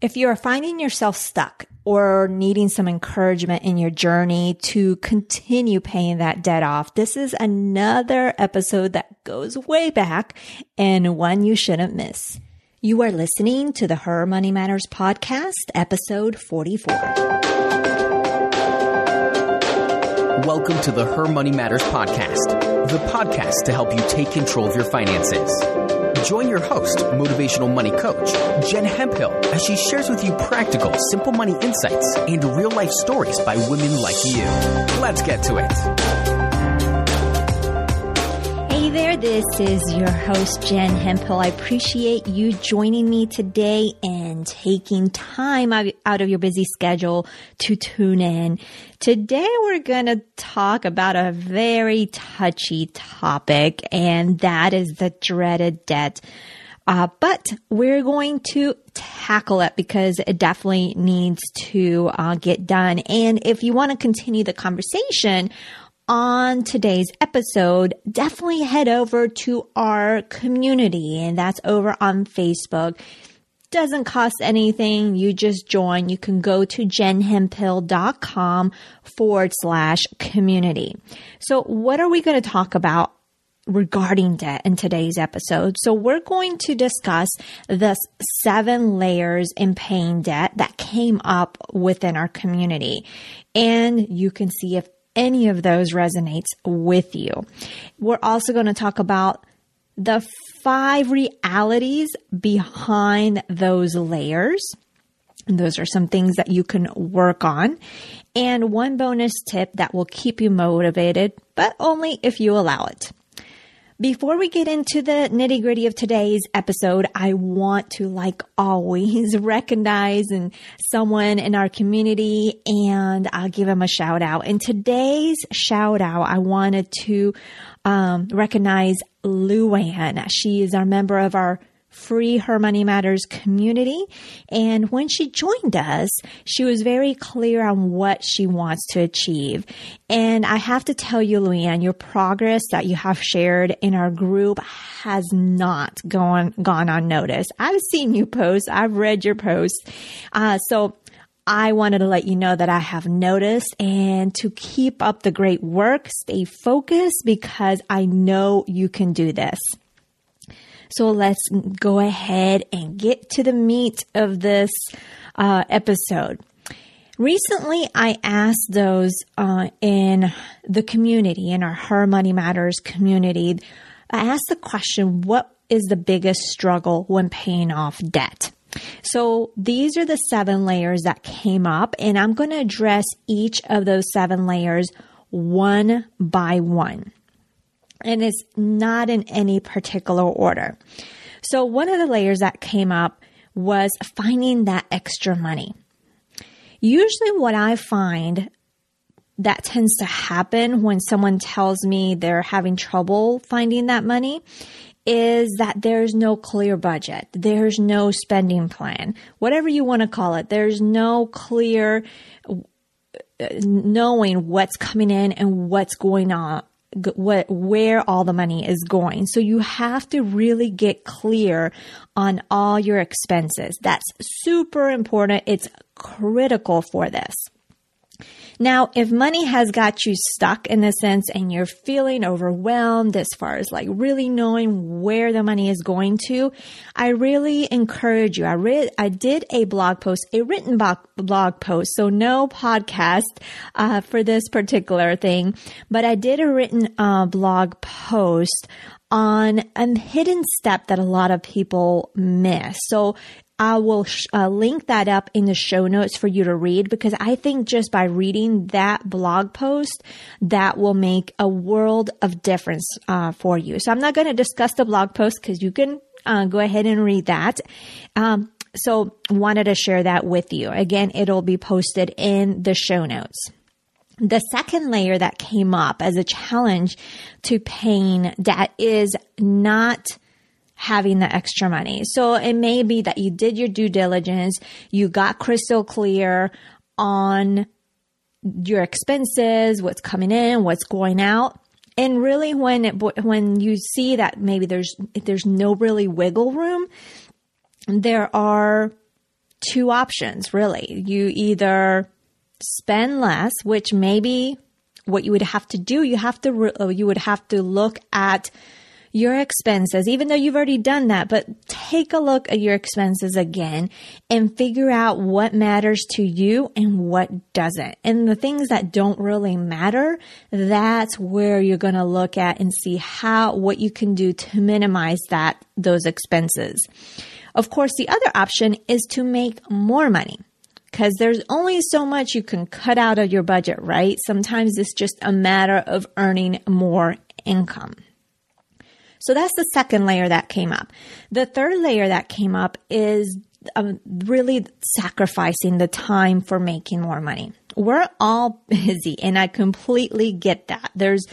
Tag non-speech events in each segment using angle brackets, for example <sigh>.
If you're finding yourself stuck or needing some encouragement in your journey to continue paying that debt off, this is another episode that goes way back and one you shouldn't miss. You are listening to the Her Money Matters podcast, episode 44. Welcome to the Her Money Matters podcast, the podcast to help you take control of your finances. Join your host, motivational money coach, Jen Hemphill, as she shares with you practical, simple money insights and real life stories by women like you. Let's get to it. There, this is your host, Jen Hemphill. I appreciate you joining me today and taking time out of your busy schedule to tune in. Today, we're going to talk about a very touchy topic, and that is the dreaded debt. Uh, but we're going to tackle it because it definitely needs to uh, get done. And if you want to continue the conversation on today's episode, definitely head over to our community and that's over on Facebook. Doesn't cost anything. You just join. You can go to jenhemphill.com forward slash community. So what are we going to talk about regarding debt in today's episode. So we're going to discuss the seven layers in paying debt that came up within our community. And you can see if any of those resonates with you. We're also going to talk about the five realities behind those layers. And those are some things that you can work on. And one bonus tip that will keep you motivated, but only if you allow it. Before we get into the nitty gritty of today's episode, I want to, like always, <laughs> recognize someone in our community and I'll give them a shout out. In today's shout out, I wanted to um, recognize Luann. She is our member of our free Her Money Matters community. And when she joined us, she was very clear on what she wants to achieve. And I have to tell you, Luann, your progress that you have shared in our group has not gone, gone unnoticed. I've seen you post. I've read your posts. Uh, so I wanted to let you know that I have noticed and to keep up the great work, stay focused because I know you can do this. So let's go ahead and get to the meat of this uh, episode. Recently, I asked those uh, in the community, in our Her Money Matters community, I asked the question, what is the biggest struggle when paying off debt? So these are the seven layers that came up, and I'm going to address each of those seven layers one by one and it's not in any particular order. So one of the layers that came up was finding that extra money. Usually what I find that tends to happen when someone tells me they're having trouble finding that money is that there's no clear budget. There's no spending plan. Whatever you want to call it. There's no clear uh, knowing what's coming in and what's going on what where all the money is going. So you have to really get clear on all your expenses. That's super important. It's critical for this. Now, if money has got you stuck in a sense and you're feeling overwhelmed as far as like really knowing where the money is going to, I really encourage you. I read, I did a blog post, a written blog post, so no podcast uh, for this particular thing, but I did a written uh, blog post on a hidden step that a lot of people miss. So I will sh- uh, link that up in the show notes for you to read because I think just by reading that blog post, that will make a world of difference uh, for you. So I'm not going to discuss the blog post because you can uh, go ahead and read that. Um, so wanted to share that with you. Again, it'll be posted in the show notes. The second layer that came up as a challenge to pain that is not having the extra money. So it may be that you did your due diligence, you got crystal clear on your expenses, what's coming in, what's going out. And really when it, when you see that maybe there's there's no really wiggle room, there are two options really. You either spend less, which maybe what you would have to do, you have to, you would have to look at your expenses, even though you've already done that, but take a look at your expenses again and figure out what matters to you and what doesn't. And the things that don't really matter, that's where you're going to look at and see how, what you can do to minimize that, those expenses. Of course, the other option is to make more money because there's only so much you can cut out of your budget, right? Sometimes it's just a matter of earning more income. So that's the second layer that came up. The third layer that came up is um, really sacrificing the time for making more money. We're all <laughs> busy and I completely get that. There's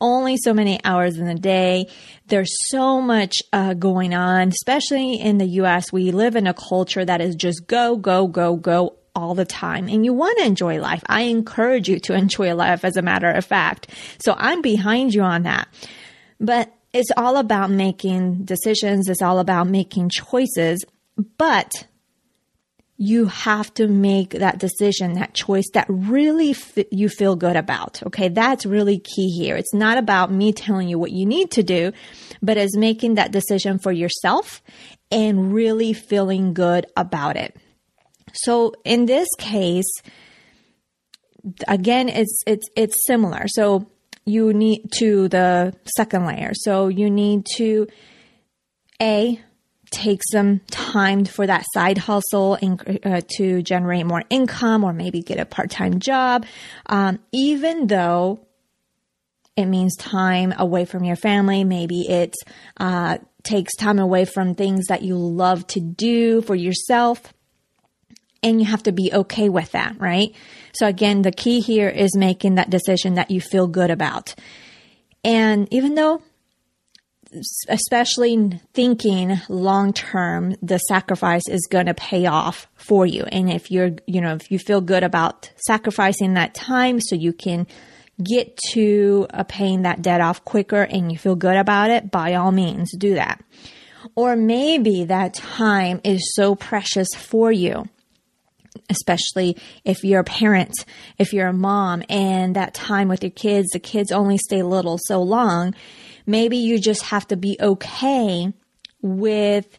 only so many hours in the day. There's so much uh, going on, especially in the US. We live in a culture that is just go, go, go, go all the time and you want to enjoy life. I encourage you to <laughs> enjoy life as a matter of fact. So I'm behind you on that. But it's all about making decisions. It's all about making choices, but you have to make that decision, that choice that really f- you feel good about. Okay. That's really key here. It's not about me telling you what you need to do, but it's making that decision for yourself and really feeling good about it. So in this case, again, it's, it's, it's similar. So you need to the second layer. So you need to A, take some time for that side hustle and uh, to generate more income or maybe get a part-time job. Um, even though it means time away from your family, maybe it uh, takes time away from things that you love to do for yourself and you have to be okay with that, right? So again, the key here is making that decision that you feel good about. And even though especially thinking long term, the sacrifice is going to pay off for you. And if you're, you know, if you feel good about sacrificing that time so you can get to paying that debt off quicker and you feel good about it, by all means do that. Or maybe that time is so precious for you especially if you're a parent, if you're a mom and that time with your kids, the kids only stay little so long. Maybe you just have to be okay with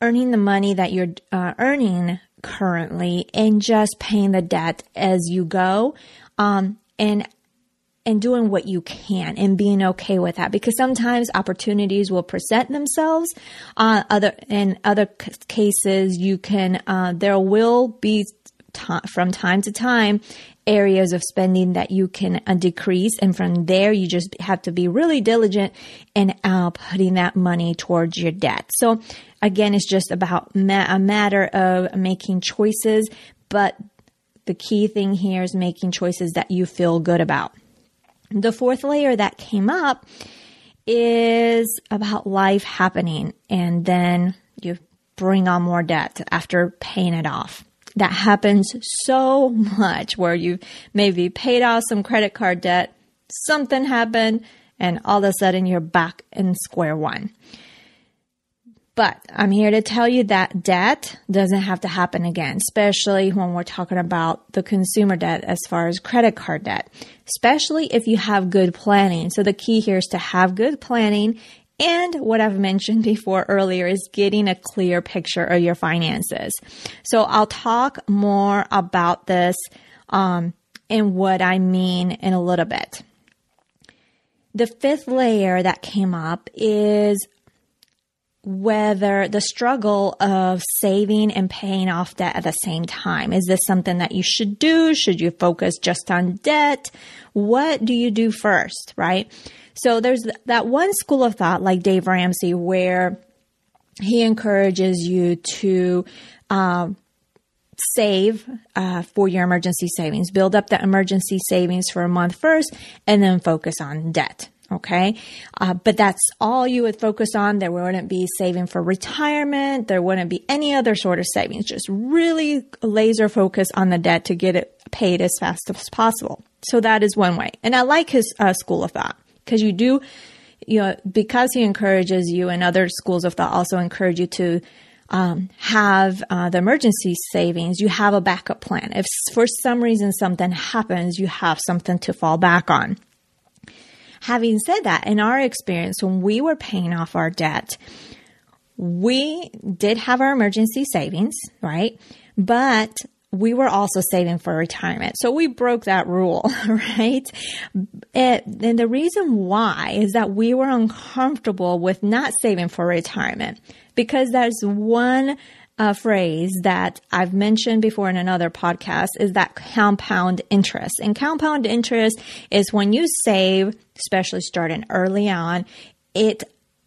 earning the money that you're uh, earning currently and just paying the debt as you go. Um, and and doing what you can and being okay with that because sometimes opportunities will present themselves. Uh, other in other c- cases, you can uh, there will be t- from time to time areas of spending that you can uh, decrease, and from there you just have to be really diligent in uh, putting that money towards your debt. So again, it's just about ma- a matter of making choices, but the key thing here is making choices that you feel good about. The fourth layer that came up is about life happening and then you bring on more debt after paying it off. That happens so much where you maybe paid off some credit card debt, something happened, and all of a sudden you're back in square one. But I'm here to tell you that debt doesn't have to happen again, especially when we're talking about the consumer debt as far as credit card debt, especially if you have good planning. So the key here is to have good planning and what I've mentioned <laughs> before earlier is getting a clear picture of your finances. So I'll talk more about this um, and what I mean in a little bit. The fifth layer that came up is whether the struggle of saving and paying off debt at the same time. Is this something that you should do? Should you focus just on debt? What do you do first, right? So there's that one school of thought like Dave Ramsey where he encourages you to, uh, save uh, for your emergency savings. Build up the emergency savings for a month first and then focus on debt. Okay. Uh, but that's all you would focus on. There wouldn't be saving for retirement. There wouldn't be any other sort of savings. Just really laser focus on the debt to get it paid as fast as possible. So that is one way. And I like his uh, school of thought because you do, you know, because he encourages you and other schools of thought also encourage you to um, have uh, the emergency savings, you have a backup plan. If for some reason something happens, you have something to fall back on. Having said that, in our experience, when we were paying off our debt, we did have our emergency savings, right? But we were also saving for retirement. So we broke that rule, <laughs> right? It, and the reason why is that we were uncomfortable with not saving for retirement because there's one uh, phrase that I've mentioned before in another podcast is that compound interest. And compound interest is when you save, especially starting early on, it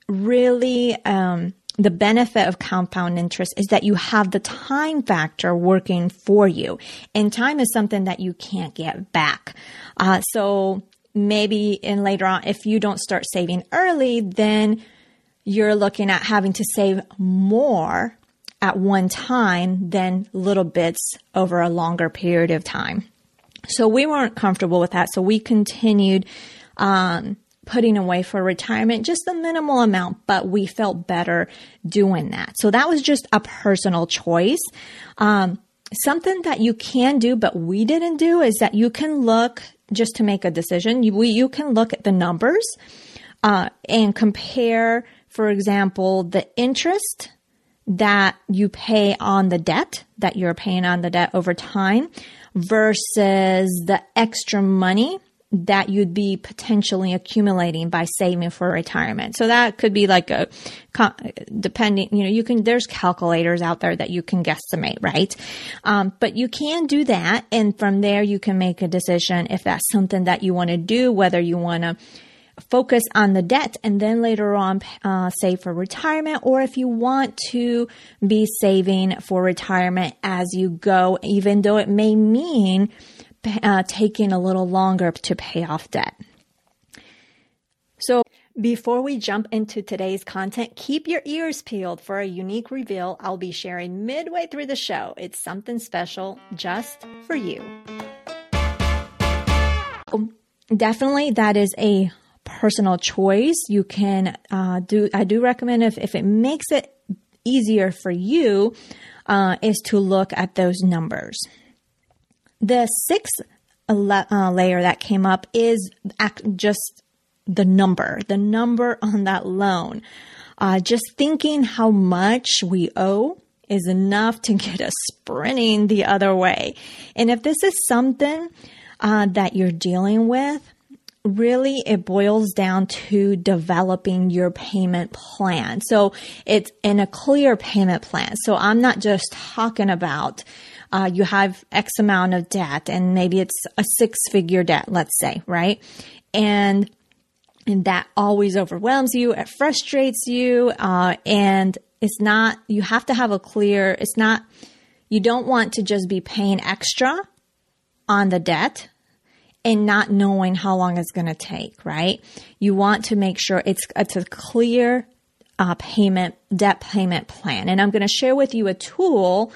really, um, the benefit of compound interest is that you have the time factor working for you. And time is something that you can't get back. Uh, so maybe in later on, if you don't start saving early, then you're looking at having to save more at one time than little bits over a longer period of time. So we weren't comfortable with that. So we continued um, putting away for retirement, just a minimal amount, but we felt better doing that. So that was just a personal choice. Um, something that you can do, but we didn't do is that you can look just to make a decision. You, we, you can look at the numbers uh, and compare, for example, the interest that you pay on the debt that you're paying on the debt over time versus the extra money that you'd be potentially accumulating by saving for retirement. So that could be like a, depending, you know, you can, there's calculators out there that you can guesstimate, right? Um, but you can do that. And from there, you can make a decision if that's something that you want to do, whether you want to focus on the debt and then later on uh, save for retirement, or if you want to be saving for retirement as you go, even though it may mean uh, taking a little longer to pay off debt. So, before we jump into today's content, keep your ears peeled for a unique reveal I'll be sharing midway through the show. It's something special just for you. Definitely, that is a personal choice. You can uh, do. I do recommend if if it makes it easier for you, uh, is to look at those numbers. The sixth uh, layer that came up is just the number, the number <laughs> on that loan. Uh, just thinking how much we owe is enough to get us sprinting the other way. And if this is something uh, that you're dealing with, really it boils down to developing your payment plan. So it's in a clear payment plan. So I'm not just talking about uh, you have X amount of debt and maybe it's a six figure debt, let's say, right? And and that always overwhelms you, it frustrates you, uh, and it's not, you have to have a clear, it's not, you don't want to just be paying extra on the debt and not knowing how long it's going to take, right? You want to make sure it's, it's a clear uh, payment, debt payment plan. And I'm going to share with you a tool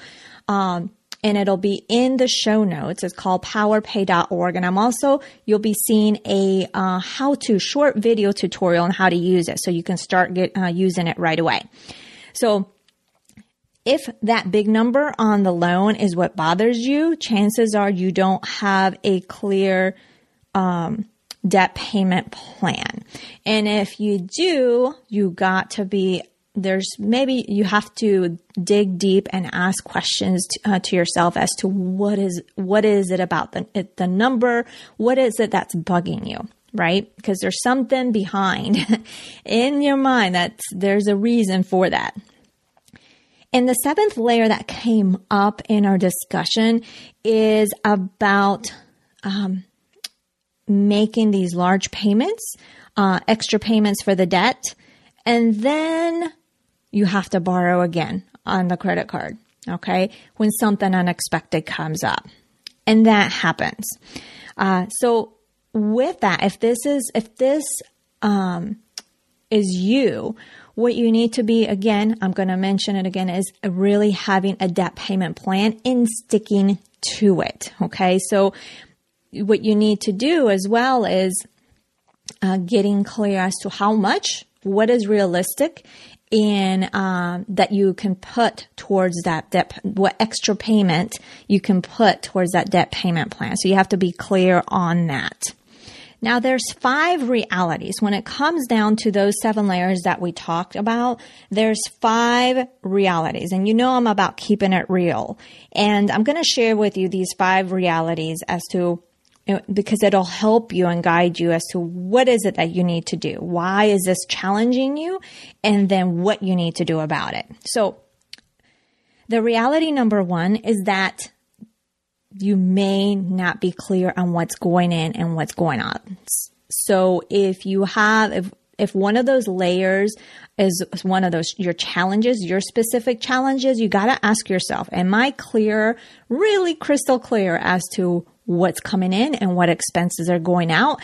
um, and it'll be in the show notes. It's called powerpay.org. And I'm also, you'll be seeing a uh, how to short video tutorial on how to use it so you can start get, uh, using it right away. So if that big number on the loan is what bothers you, chances are you don't have a clear um, debt payment plan. And if you do, you got to be there's maybe you have to dig deep and ask questions to, uh, to, yourself as to what is what is it about the the number? What is it that's bugging you right? Because there's something behind <laughs> in your mind that there's a reason for that and the seventh layer that came up in our discussion is about um, making these large payments uh, extra payments for the debt and then you have to borrow again on the credit card. Okay. When something unexpected comes up and that happens. Uh, so with that, if this is, if this, um, is you, what you need to be, again, I'm going to mention it again, is really having a debt payment plan and sticking to it. Okay. So what you need to do as well is uh, getting clear as to how much, what is realistic, and um, that you can put towards that debt, what extra payment you can put towards that debt payment plan. So you have to be clear on that. Now there's five realities. When it comes down to those seven layers that we talked about, there's five realities. And you know I'm about keeping it real. And I'm going to share with you these five realities as to because it'll help you and guide you as to what is it that you need to do. Why is this challenging you? And then what you need to do about it. So the reality number one is that you may not be clear on what's going in and what's going on. So if you have, if, if one of those layers is one of those, your challenges, your specific challenges, you got to ask yourself, am I clear, really crystal clear as to what's coming in and what expenses are going out?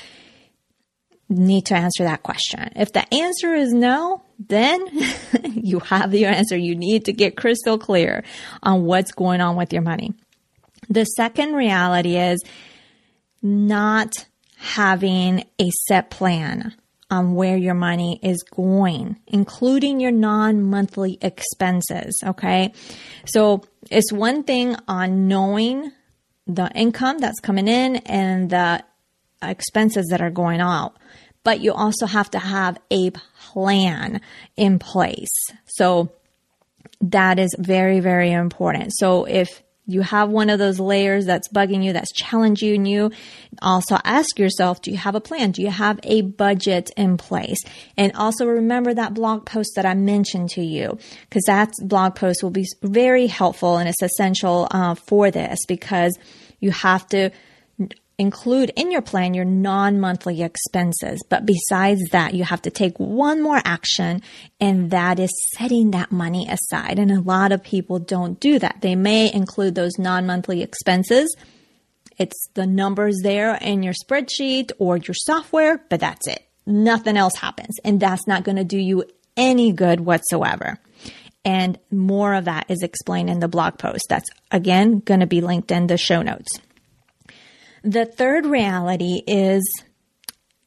Need to answer that question. If the answer is no, then <laughs> you have your answer. You need to get crystal clear on what's going on with your money. The second reality is not having a set plan on where your money is going, including your non monthly expenses. Okay. So it's one thing on knowing the income that's coming in and the expenses that are going out. But you also have to have a plan in place. So that is very, very important. So if you have one of those layers that's bugging you, that's challenging you, also ask yourself, do you have a plan? Do you have a budget in place? And also remember that blog post that I mentioned to you, because that blog post will be very helpful and it's essential uh, for this because you have to include in your plan your non-monthly expenses. But besides that, you have to take one more action and that is setting that money aside. And a lot of people don't do that. They may include those non-monthly expenses. It's the numbers there in your spreadsheet or your software, but that's it. Nothing else happens. And that's not going to do you any good whatsoever. And more of that is explained in the blog post. That's again going to be linked in the show notes. The third reality is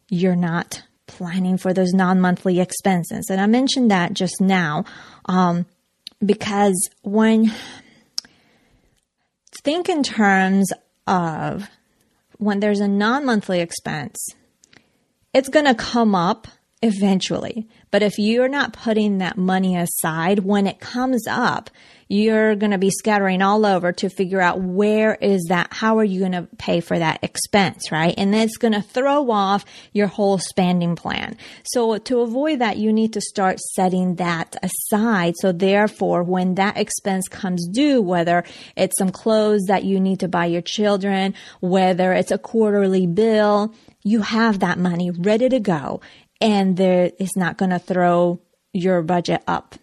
you're not planning for those non monthly expenses. And I mentioned that just now um, because when think in terms of when there's a non monthly expense, it's going to come up eventually. But if you're not putting that money aside when it comes up, you're going to be scattering all over to figure out where is that, how are you going to pay for that expense, right? And that's going to throw off your whole spending plan. So to avoid that, you need to start setting that aside. So therefore, when that expense comes due, whether it's some clothes that you need to buy your children, whether it's a quarterly bill, you have that money ready to go and there is not going to throw your budget up,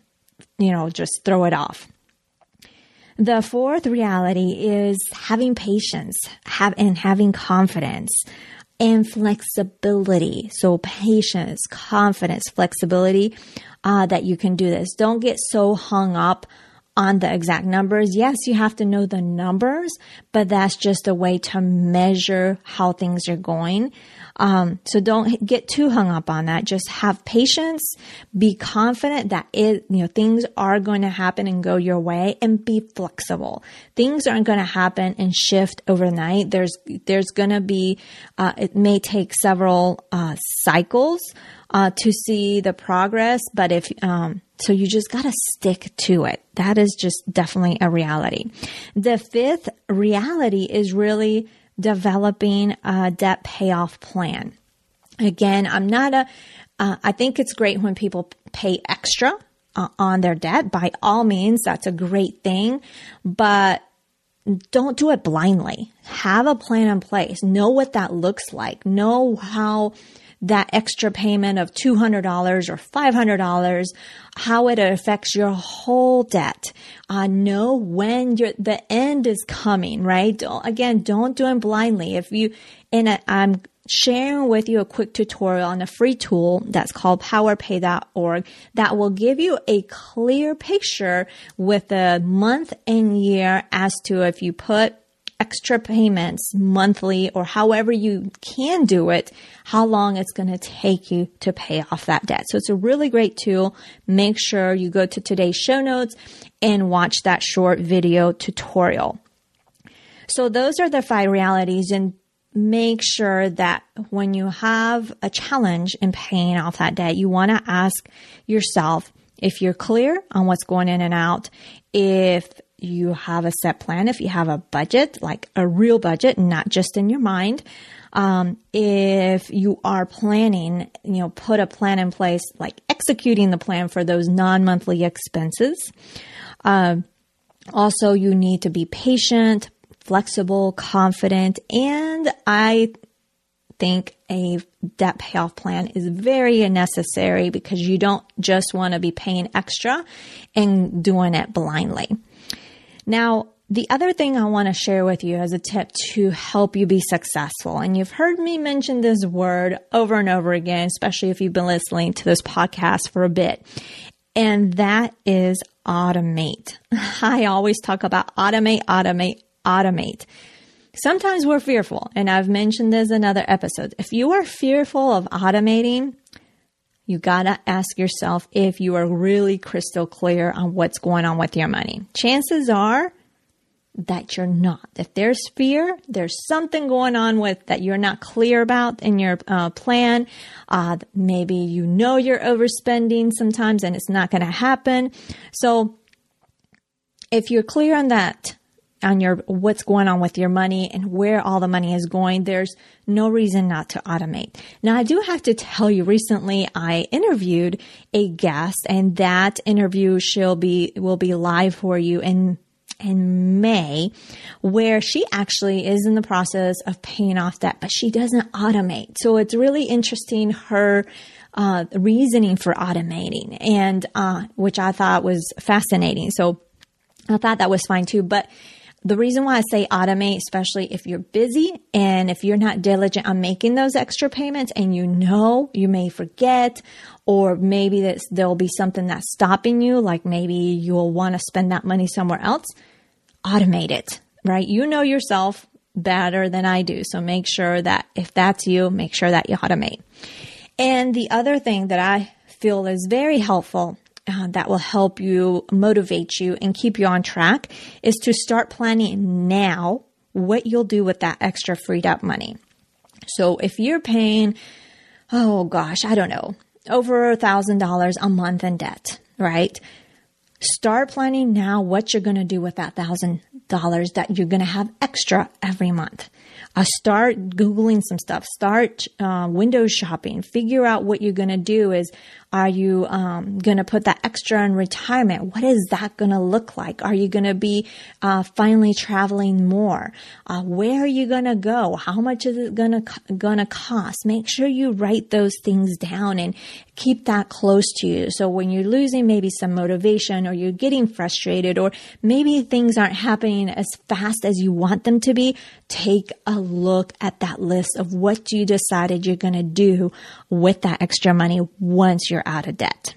you know, just throw it off. The fourth reality is having patience have, and having confidence and flexibility. So patience, confidence, flexibility, uh, that you can do this. Don't get so hung up on the exact numbers. Yes, you have to know the numbers, but that's just a way to measure how things are going. Um, so don't get too hung up on that. Just have patience, be confident that it, you know, things are going to happen and go your way and be flexible. Things aren't going to happen and shift overnight. There's, there's going to be, uh, it may take several, uh, cycles, uh, to see the progress, but if, um, so you just got to stick to it. That is just definitely a reality. The fifth reality is really developing a debt payoff plan. Again, I'm not a. Uh, I think it's great when people pay extra uh, on their debt. By all means, that's a great thing, but don't do it blindly. Have a plan in place. Know what that looks like. Know how that extra payment of $200 or $500, how it affects your whole debt. Uh, know when your, the end is coming, right? Don't, again, don't do it blindly. If you, and I'm sharing with you a quick tutorial on a free tool that's called powerpay.org that will give you a clear picture with the month and year as to if you put extra payments monthly or however you can do it, how long it's going to take you to pay off that debt. So it's a really great tool. Make sure you go to today's show notes and watch that short video tutorial. So those are the five realities and make sure that when you have a challenge in paying off that debt, you want to ask yourself if you're clear on what's going in and out, if you have a set plan, if you have a budget, like a real budget, not just in your mind. Um, if you are planning, you know, put a plan in place, like executing the plan for those non-monthly expenses. Um, also, you need to be patient, flexible, confident, and I think a debt payoff plan is very necessary because you don't just want to be paying extra and doing it blindly. Now, the other thing I want to share with you as a tip to help you be successful, and you've heard me mention this word over and over again, especially if you've been listening to this podcast for a bit, and that is automate. <laughs> I always talk about automate, automate, automate. Sometimes we're fearful, and I've mentioned this in other episodes. If you are fearful of automating, you gotta ask yourself if you are really crystal clear on what's going on with your money. Chances are that you're not. If there's fear, there's something going on with that you're not clear about in your uh, plan. Uh, maybe you know you're overspending sometimes and it's not going to happen. So if you're clear on that, on your what's going on with your money and where all the money is going, there's no reason not to automate. Now, I do have to tell you recently I interviewed a guest and that interview she'll be will be live for you in in May where she actually is in the process of paying off debt, but she doesn't automate. So it's really interesting her uh, reasoning for automating and uh, which I thought was fascinating. So I thought that was fine too, but the reason why I say automate, especially if you're busy and if you're not diligent on making those extra payments and you know you may forget, or maybe there'll be something that's stopping you, like maybe you'll want to spend that money somewhere else, automate it, right? You know yourself better than I do. So make sure that if that's you, make sure that you automate. And the other thing that I feel is very helpful uh, that will help you motivate you and keep you on track is to start planning now what you'll do with that extra freed up money. So if you're paying, oh gosh, I don't know, over a thousand dollars a month in debt, right? Start planning now what you're going to do with that thousand dollars that you're going to have extra every month. Uh, start Googling some stuff. Start uh, window shopping. Figure out what you're going to do is, are you um, going to put that extra in retirement? What is that going to look like? Are you going to be uh, finally traveling more? Uh, where are you going to go? How much is it going to going to cost? Make sure you write those things down and keep that close to you. So when you're losing maybe some motivation or you're getting frustrated or maybe things aren't happening as fast as you want them to be, take a look at that list of what you decided you're going to do with that extra money once you're out of debt.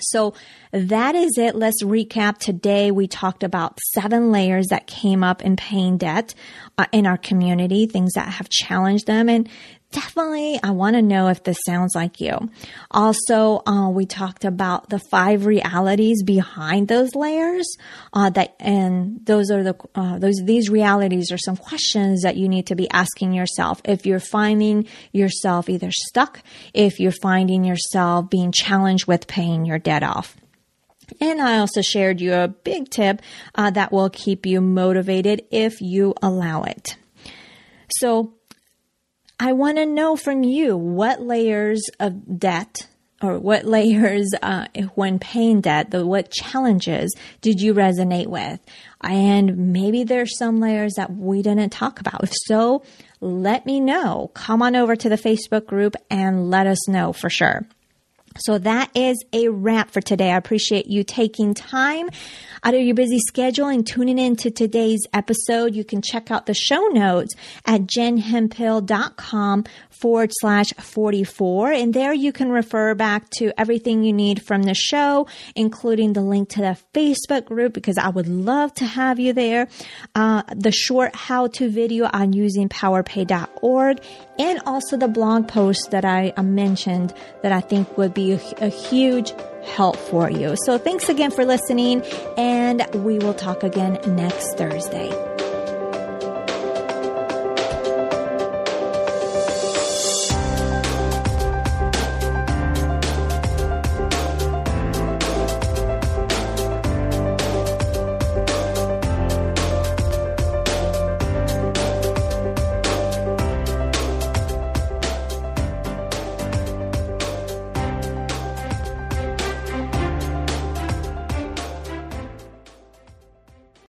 So that is it. Let's recap. Today we talked about seven layers that came up in paying debt uh, in our community, things that have challenged them. And definitely I want to know if this sounds like you. Also, uh, we talked about the five realities behind those layers. Uh, that and those are the uh, those these realities are some questions that you need to be asking yourself if you're finding yourself either stuck, if you're finding yourself being challenged with paying your debt off. And I also shared you a big tip uh, that will keep you motivated if you allow it. So I want to know from you what layers of debt or what layers, uh, when paying debt, the, what challenges did you resonate with? And maybe there's some layers that we didn't talk about. If so, let me know. Come on over to the Facebook group and let us know for sure. So that is a wrap for today. I appreciate you taking time out of your busy schedule and tuning in to today's episode. You can check out the show notes at jenhemphill.com forward slash 44. And there you can refer back to everything you need from the show, including the link to the Facebook group, because I would love to have you there. Uh, the short how to video on using powerpay.org and also the blog post that I mentioned that I think would be a, a huge help for you. So thanks again for listening and we will talk again next Thursday.